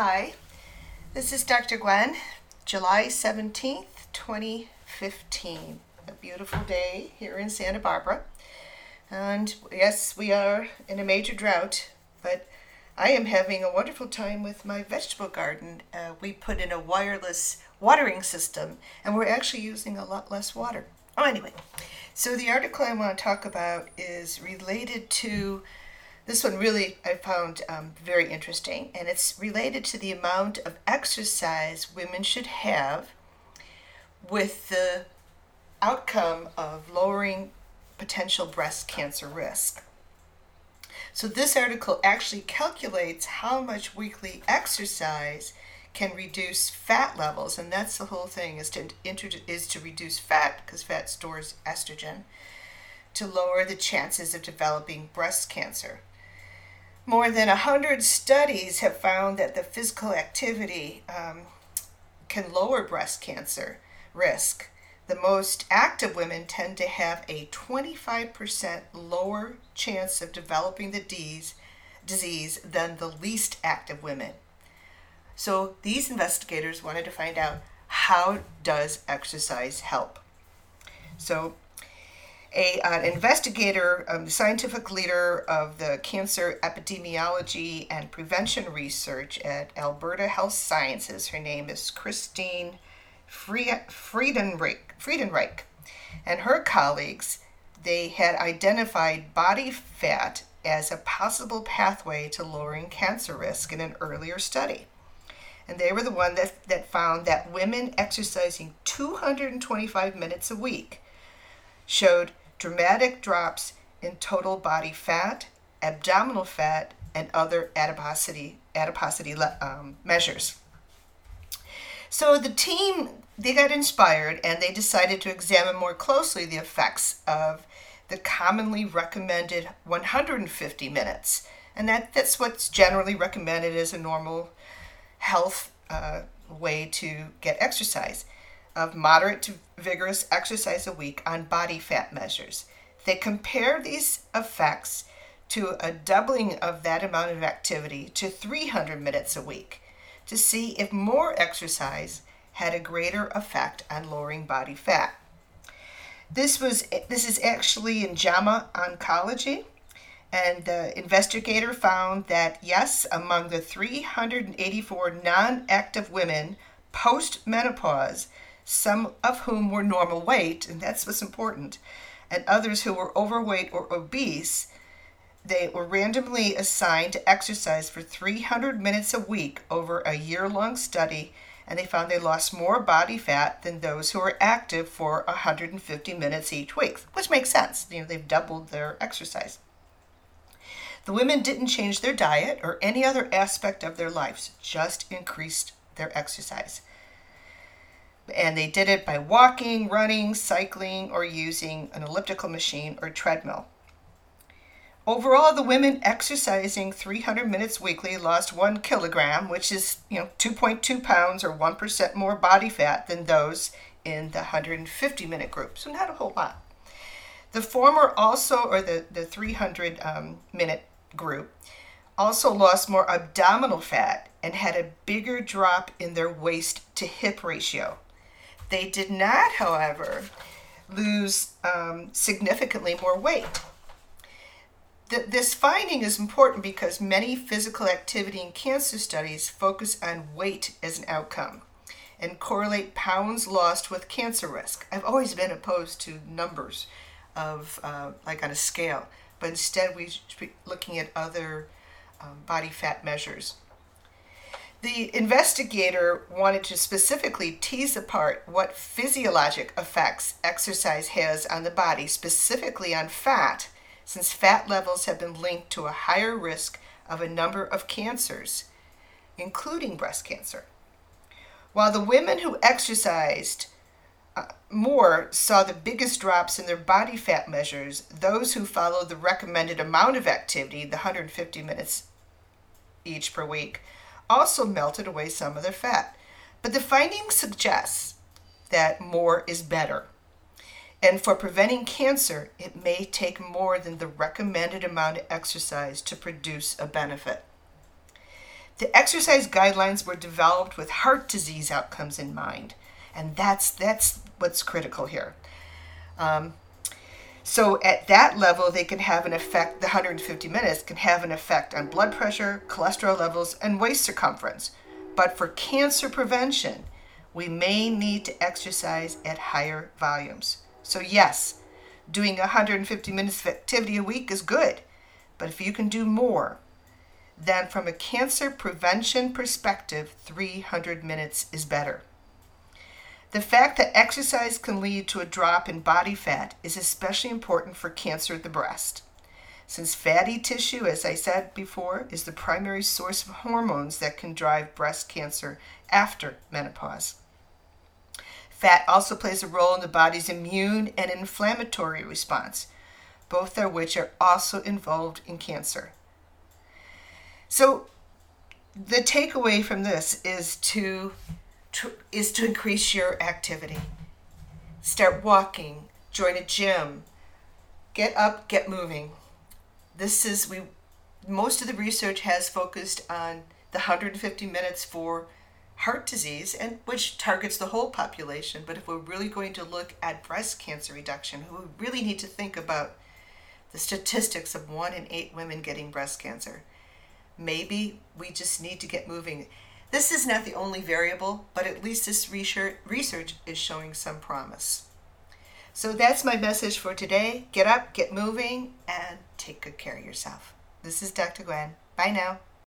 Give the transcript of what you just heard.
Hi, this is Dr. Gwen, July 17th, 2015. A beautiful day here in Santa Barbara. And yes, we are in a major drought, but I am having a wonderful time with my vegetable garden. Uh, we put in a wireless watering system, and we're actually using a lot less water. Oh, anyway, so the article I want to talk about is related to this one really I found um, very interesting, and it's related to the amount of exercise women should have with the outcome of lowering potential breast cancer risk. So, this article actually calculates how much weekly exercise can reduce fat levels, and that's the whole thing is to, is to reduce fat because fat stores estrogen to lower the chances of developing breast cancer. More than 100 studies have found that the physical activity um, can lower breast cancer risk. The most active women tend to have a 25% lower chance of developing the disease, disease than the least active women. So these investigators wanted to find out how does exercise help? So a, an investigator, um, scientific leader of the cancer epidemiology and prevention research at Alberta Health Services. Her name is Christine Friedenreich, Friedenreich. And her colleagues, they had identified body fat as a possible pathway to lowering cancer risk in an earlier study. And they were the one that, that found that women exercising 225 minutes a week showed dramatic drops in total body fat, abdominal fat, and other adiposity adiposity um, measures. So the team they got inspired and they decided to examine more closely the effects of the commonly recommended 150 minutes, and that that's what's generally recommended as a normal health uh, way to get exercise of moderate to vigorous exercise a week on body fat measures. They compare these effects to a doubling of that amount of activity to 300 minutes a week to see if more exercise had a greater effect on lowering body fat. This was this is actually in JAMA Oncology, and the investigator found that yes, among the 384 non-active women post menopause, some of whom were normal weight, and that's what's important, and others who were overweight or obese. They were randomly assigned to exercise for 300 minutes a week over a year long study, and they found they lost more body fat than those who were active for 150 minutes each week, which makes sense. You know, they've doubled their exercise. The women didn't change their diet or any other aspect of their lives, just increased their exercise and they did it by walking, running, cycling, or using an elliptical machine or treadmill. Overall, the women exercising 300 minutes weekly lost one kilogram, which is you know 2.2 pounds or 1% more body fat than those in the 150 minute group. So not a whole lot. The former also, or the, the 300 um, minute group, also lost more abdominal fat and had a bigger drop in their waist to hip ratio. They did not, however, lose um, significantly more weight. Th- this finding is important because many physical activity and cancer studies focus on weight as an outcome and correlate pounds lost with cancer risk. I've always been opposed to numbers of uh, like on a scale, but instead we should be looking at other um, body fat measures. The investigator wanted to specifically tease apart what physiologic effects exercise has on the body, specifically on fat, since fat levels have been linked to a higher risk of a number of cancers, including breast cancer. While the women who exercised uh, more saw the biggest drops in their body fat measures, those who followed the recommended amount of activity, the 150 minutes each per week, also melted away some of their fat. But the findings suggest that more is better. And for preventing cancer, it may take more than the recommended amount of exercise to produce a benefit. The exercise guidelines were developed with heart disease outcomes in mind, and that's that's what's critical here. Um, so at that level, they can have an effect. The 150 minutes can have an effect on blood pressure, cholesterol levels, and waist circumference. But for cancer prevention, we may need to exercise at higher volumes. So yes, doing 150 minutes of activity a week is good, but if you can do more, then from a cancer prevention perspective, 300 minutes is better. The fact that exercise can lead to a drop in body fat is especially important for cancer of the breast. Since fatty tissue, as I said before, is the primary source of hormones that can drive breast cancer after menopause. Fat also plays a role in the body's immune and inflammatory response, both of which are also involved in cancer. So, the takeaway from this is to to, is to increase your activity. Start walking, join a gym, get up, get moving. This is we most of the research has focused on the 150 minutes for heart disease and which targets the whole population, but if we're really going to look at breast cancer reduction, we really need to think about the statistics of 1 in 8 women getting breast cancer. Maybe we just need to get moving. This is not the only variable, but at least this research is showing some promise. So that's my message for today. Get up, get moving, and take good care of yourself. This is Dr. Gwen. Bye now.